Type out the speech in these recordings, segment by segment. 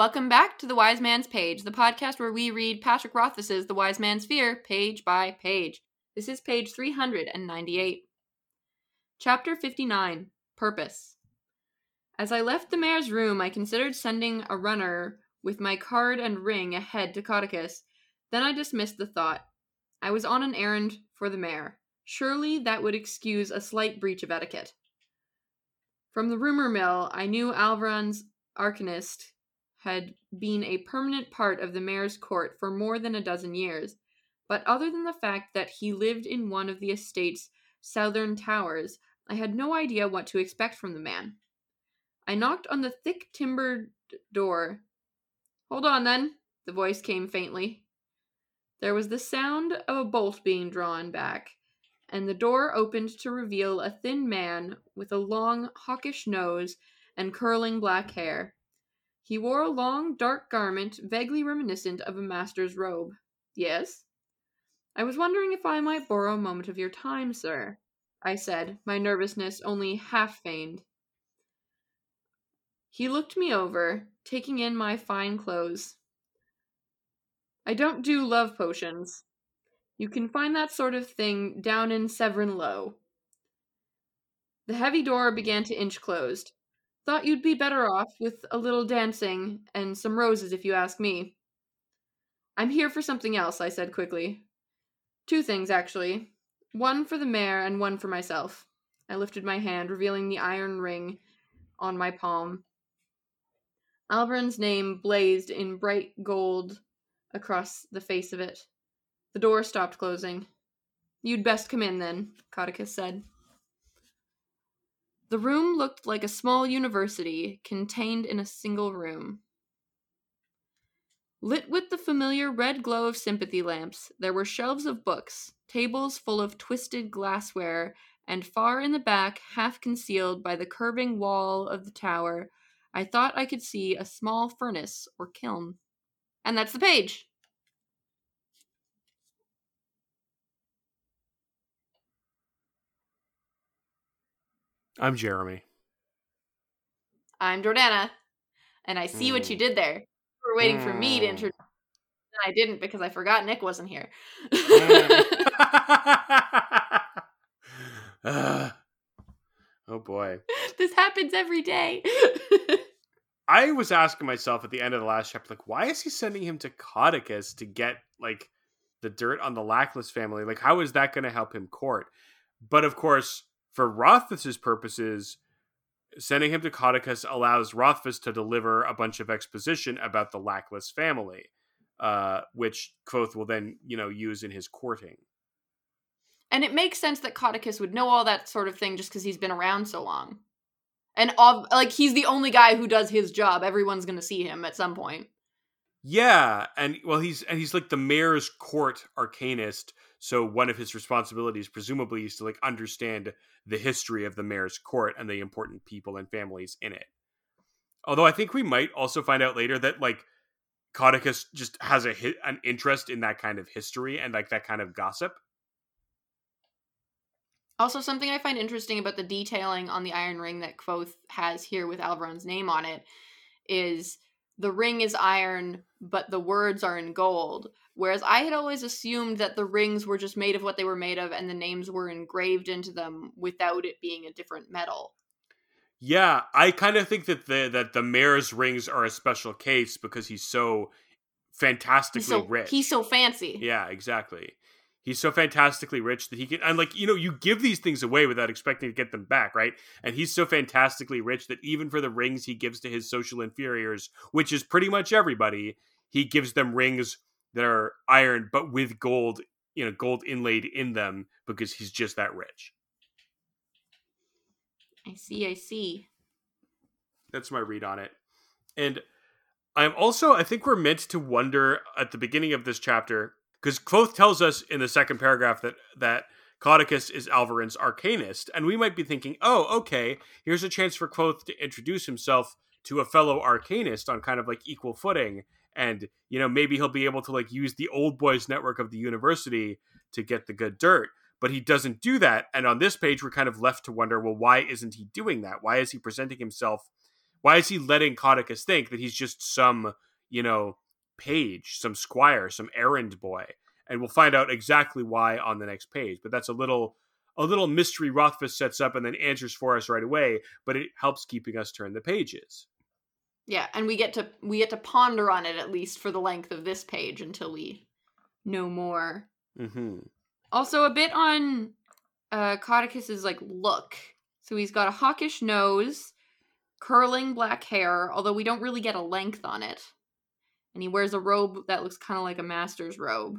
Welcome back to The Wise Man's Page, the podcast where we read Patrick Rothfuss's The Wise Man's Fear page by page. This is page 398. Chapter 59 Purpose. As I left the mayor's room, I considered sending a runner with my card and ring ahead to Caudicus. Then I dismissed the thought. I was on an errand for the mayor. Surely that would excuse a slight breach of etiquette. From the rumor mill, I knew Alveron's arcanist had been a permanent part of the mayor's court for more than a dozen years, but other than the fact that he lived in one of the estate's southern towers, I had no idea what to expect from the man. I knocked on the thick timbered door. Hold on, then, the voice came faintly. There was the sound of a bolt being drawn back, and the door opened to reveal a thin man with a long, hawkish nose and curling black hair. He wore a long, dark garment vaguely reminiscent of a master's robe. Yes? I was wondering if I might borrow a moment of your time, sir, I said, my nervousness only half feigned. He looked me over, taking in my fine clothes. I don't do love potions. You can find that sort of thing down in Severen Low. The heavy door began to inch closed. Thought you'd be better off with a little dancing and some roses, if you ask me. I'm here for something else, I said quickly. Two things, actually. One for the mayor and one for myself. I lifted my hand, revealing the iron ring on my palm. Alveron's name blazed in bright gold across the face of it. The door stopped closing. You'd best come in, then, Caudicus said. The room looked like a small university contained in a single room. Lit with the familiar red glow of sympathy lamps, there were shelves of books, tables full of twisted glassware, and far in the back, half concealed by the curving wall of the tower, I thought I could see a small furnace or kiln. And that's the page. I'm Jeremy. I'm Jordana. And I see mm. what you did there. You were waiting mm. for me to mm. introduce and I didn't because I forgot Nick wasn't here. uh, oh boy. This happens every day. I was asking myself at the end of the last chapter, like, why is he sending him to Caudicus to get like the dirt on the Lackless family? Like, how is that going to help him court? But of course, for Rothfuss's purposes, sending him to Caudicus allows Rothfuss to deliver a bunch of exposition about the Lackless family, uh, which Kvothe will then, you know, use in his courting. And it makes sense that Caudicus would know all that sort of thing just because he's been around so long. And like he's the only guy who does his job. Everyone's going to see him at some point. Yeah, and well, he's and he's like the mayor's court arcanist. So one of his responsibilities, presumably, is to like understand the history of the mayor's court and the important people and families in it. Although I think we might also find out later that like Caudicus just has a hit, an interest in that kind of history and like that kind of gossip. Also, something I find interesting about the detailing on the iron ring that Kvothe has here with Alveron's name on it is the ring is iron, but the words are in gold. Whereas I had always assumed that the rings were just made of what they were made of and the names were engraved into them without it being a different metal. Yeah, I kind of think that the that the mayor's rings are a special case because he's so fantastically he's so, rich. He's so fancy. Yeah, exactly. He's so fantastically rich that he can, and like, you know, you give these things away without expecting to get them back, right? And he's so fantastically rich that even for the rings he gives to his social inferiors, which is pretty much everybody, he gives them rings that are iron, but with gold, you know, gold inlaid in them because he's just that rich. I see, I see. That's my read on it. And I'm also, I think we're meant to wonder at the beginning of this chapter because Kvothe tells us in the second paragraph that that Caudicus is Alveron's arcanist, and we might be thinking, oh, okay, here's a chance for Kvothe to introduce himself to a fellow arcanist on kind of like equal footing, and you know maybe he'll be able to like use the old boys network of the university to get the good dirt. But he doesn't do that, and on this page we're kind of left to wonder, well, why isn't he doing that? Why is he presenting himself Why is he letting Codicus think that he's just some, you know, page, some squire, some errand boy? And we'll find out exactly why on the next page. But that's a little a little mystery Rothfuss sets up and then answers for us right away, but it helps keeping us turn the pages. Yeah, and we get to we get to ponder on it at least for the length of this page until we know more. Mm-hmm. Also, a bit on uh Caudicus's like look. So he's got a hawkish nose, curling black hair, although we don't really get a length on it. And he wears a robe that looks kind of like a master's robe.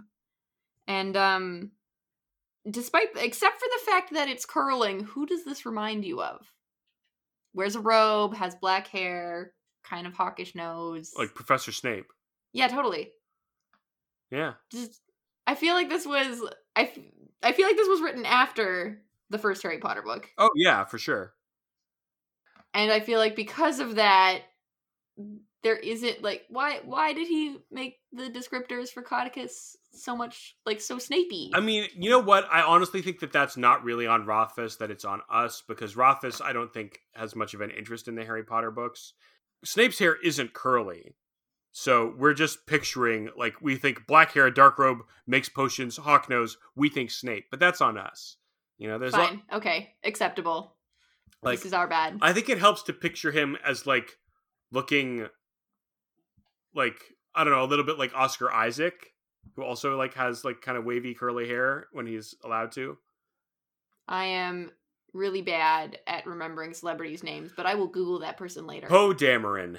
And um despite except for the fact that it's curling, who does this remind you of? Wears a robe, has black hair, kind of hawkish nose. Like Professor Snape. Yeah, totally. Yeah. Just I feel like this was I I feel like this was written after the first Harry Potter book. Oh yeah, for sure. And I feel like because of that there isn't like why why did he make the descriptors for Caudicus so much like so snapey? I mean, you know what? I honestly think that that's not really on Rothfuss, that it's on us because Rothfuss, I don't think has much of an interest in the Harry Potter books. Snape's hair isn't curly. So we're just picturing like we think black hair, dark robe makes potions, hawk nose. We think Snape, but that's on us. You know, there's fine, lo- okay, acceptable. Like, this is our bad. I think it helps to picture him as like looking like I don't know, a little bit like Oscar Isaac, who also like has like kind of wavy curly hair when he's allowed to. I am really bad at remembering celebrities' names, but I will Google that person later. Poe Dameron.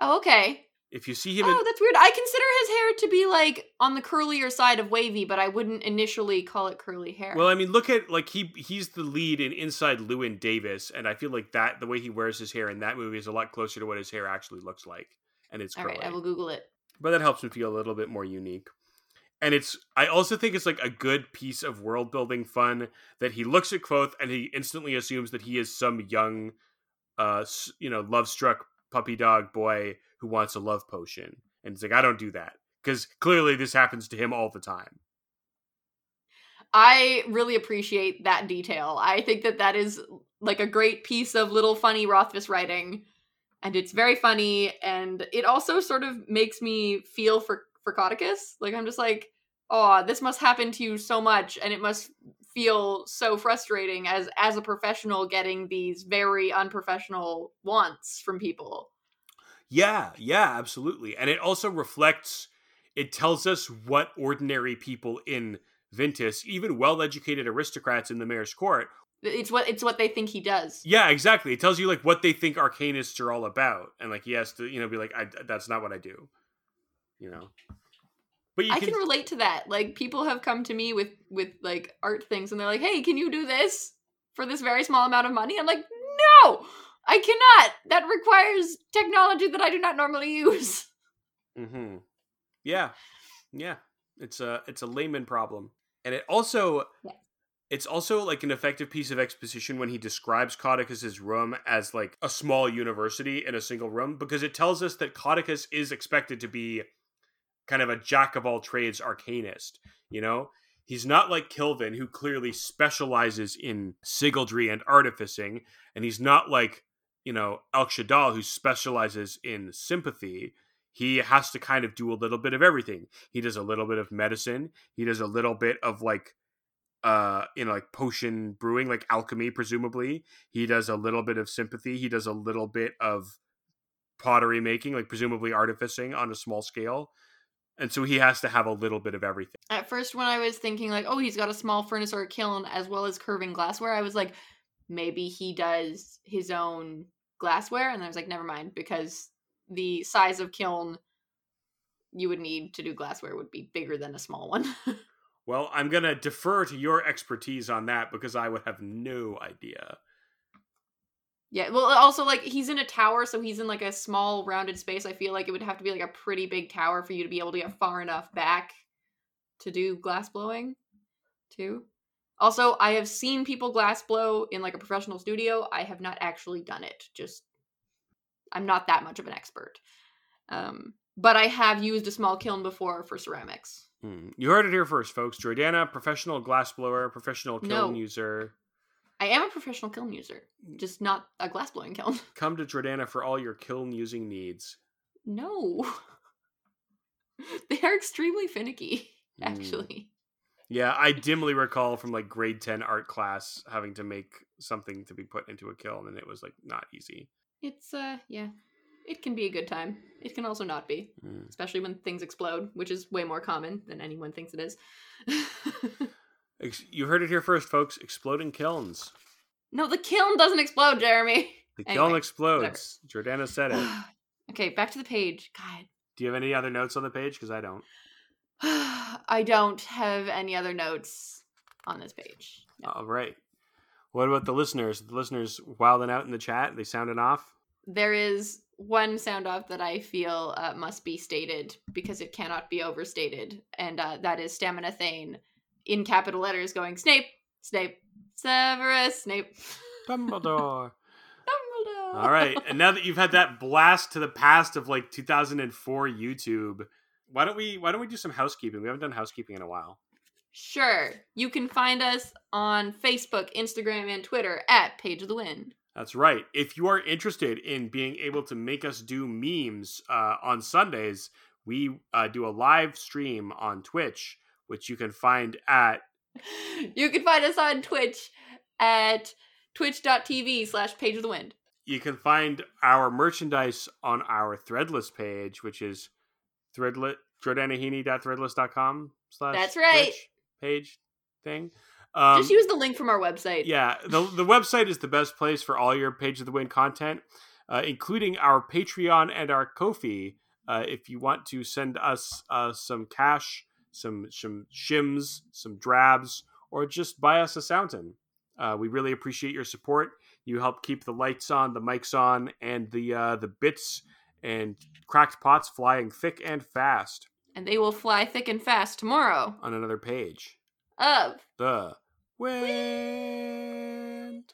Oh, okay. If you see him, oh, in... that's weird. I consider his hair to be like on the curlier side of wavy, but I wouldn't initially call it curly hair. Well, I mean, look at like he he's the lead in Inside Llewyn Davis, and I feel like that the way he wears his hair in that movie is a lot closer to what his hair actually looks like, and it's all right. I will Google it. But that helps him feel a little bit more unique. And it's I also think it's like a good piece of world building fun that he looks at Kvothe and he instantly assumes that he is some young, uh, you know, love struck puppy dog boy who wants a love potion and it's like, I don't do that. Because clearly this happens to him all the time. I really appreciate that detail. I think that that is like a great piece of little funny Rothfuss writing. And it's very funny. And it also sort of makes me feel for, for Caudicus. Like, I'm just like, oh, this must happen to you so much. And it must feel so frustrating as as a professional getting these very unprofessional wants from people. Yeah, yeah, absolutely. And it also reflects, it tells us what ordinary people in Vintas, even well-educated aristocrats in the mayor's court, it's what it's what they think he does. Yeah, exactly. It tells you like what they think arcanists are all about, and like he has to, you know, be like, I, "That's not what I do," you know. But I can... can relate to that. Like people have come to me with with like art things, and they're like, "Hey, can you do this for this very small amount of money?" I'm like, "No, I cannot. That requires technology that I do not normally use. Mm-hmm. Yeah. Yeah. It's a it's a layman problem. And it also yeah. It's also like an effective piece of exposition when he describes Caudicus's room as like a small university in a single room because it tells us that Caudicus is expected to be kind of a jack of all trades arcanist, you know? He's not like Kilvin, who clearly specializes in sygaldry and artificing, and he's not like you know, Elxa Dal, who specializes in sympathy, he has to kind of do a little bit of everything. He does a little bit of medicine. He does a little bit of like, uh, know, like potion brewing, like alchemy, presumably. He does a little bit of sympathy. He does a little bit of pottery making, like presumably artificing on a small scale. And so he has to have a little bit of everything. At first, when I was thinking, like, oh, he's got a small furnace or a kiln as well as curving glassware, I was like, maybe he does his own glassware and i was like never mind because the size of kiln you would need to do glassware would be bigger than a small one well i'm going to defer to your expertise on that because i would have no idea yeah well also like he's in a tower so he's in like a small rounded space i feel like it would have to be like a pretty big tower for you to be able to get far enough back to do glass blowing too also, I have seen people glass blow in like a professional studio. I have not actually done it. Just I'm not that much of an expert. Um, but I have used a small kiln before for ceramics. Hmm. You heard it here first, folks. Jordana, professional glass blower, professional kiln no. user. I am a professional kiln user, just not a glass blowing kiln. Come to Jordana for all your kiln using needs. No. they are extremely finicky, Mm. actually. Yeah, I dimly recall from like grade 10 art class having to make something to be put into a kiln and it was like not easy. It's uh yeah. It can be a good time. It can also not be, Mm. especially when things explode, which is way more common than anyone thinks it is. You heard it here first, folks. Exploding kilns. no, the kiln doesn't explode, Jeremy. The Anyway, kiln explodes. Jordana said it. okay, back to the page. God. Do you have any other notes on the page? Because I don't. I don't have any other notes on this page. No. All right. What about the listeners? The listeners wilding out in the chat? They sounding off? There is one sound off that I feel uh, must be stated because it cannot be overstated, and uh, that is Stamina Thane in capital letters going Snape, Snape, Severus, Snape. Dumbledore. Dumbledore. All right. And now that you've had that blast to the past of like 2004 YouTube, why don't we why don't we do some housekeeping? We haven't done housekeeping in a while. Sure. You can find us on Facebook, Instagram, and Twitter at Page of the Wind. That's right. If you are interested in being able to make us do memes uh, on Sundays, we uh, do a live stream on Twitch, which you can find at You can find us on Twitch at twitch.tv slash Page of the Wind. you can find our merchandise on our threadless page, which is threadlet jordanahini.threadless.com slash That's right. Twitch page thing. Um, Just use the link from our website. yeah, the the website is the best place for all your Page of the Wind content, uh, including our Patreon and our Ko-fi. Uh, if you want to send us uh, some cash, some some shims, some drabs, or just buy us a fountain, uh, we really appreciate your support. You help keep the lights on, the mics on, and the uh, the bits and cracked pots flying thick and fast And they will fly thick and fast tomorrow on another page. of The wind.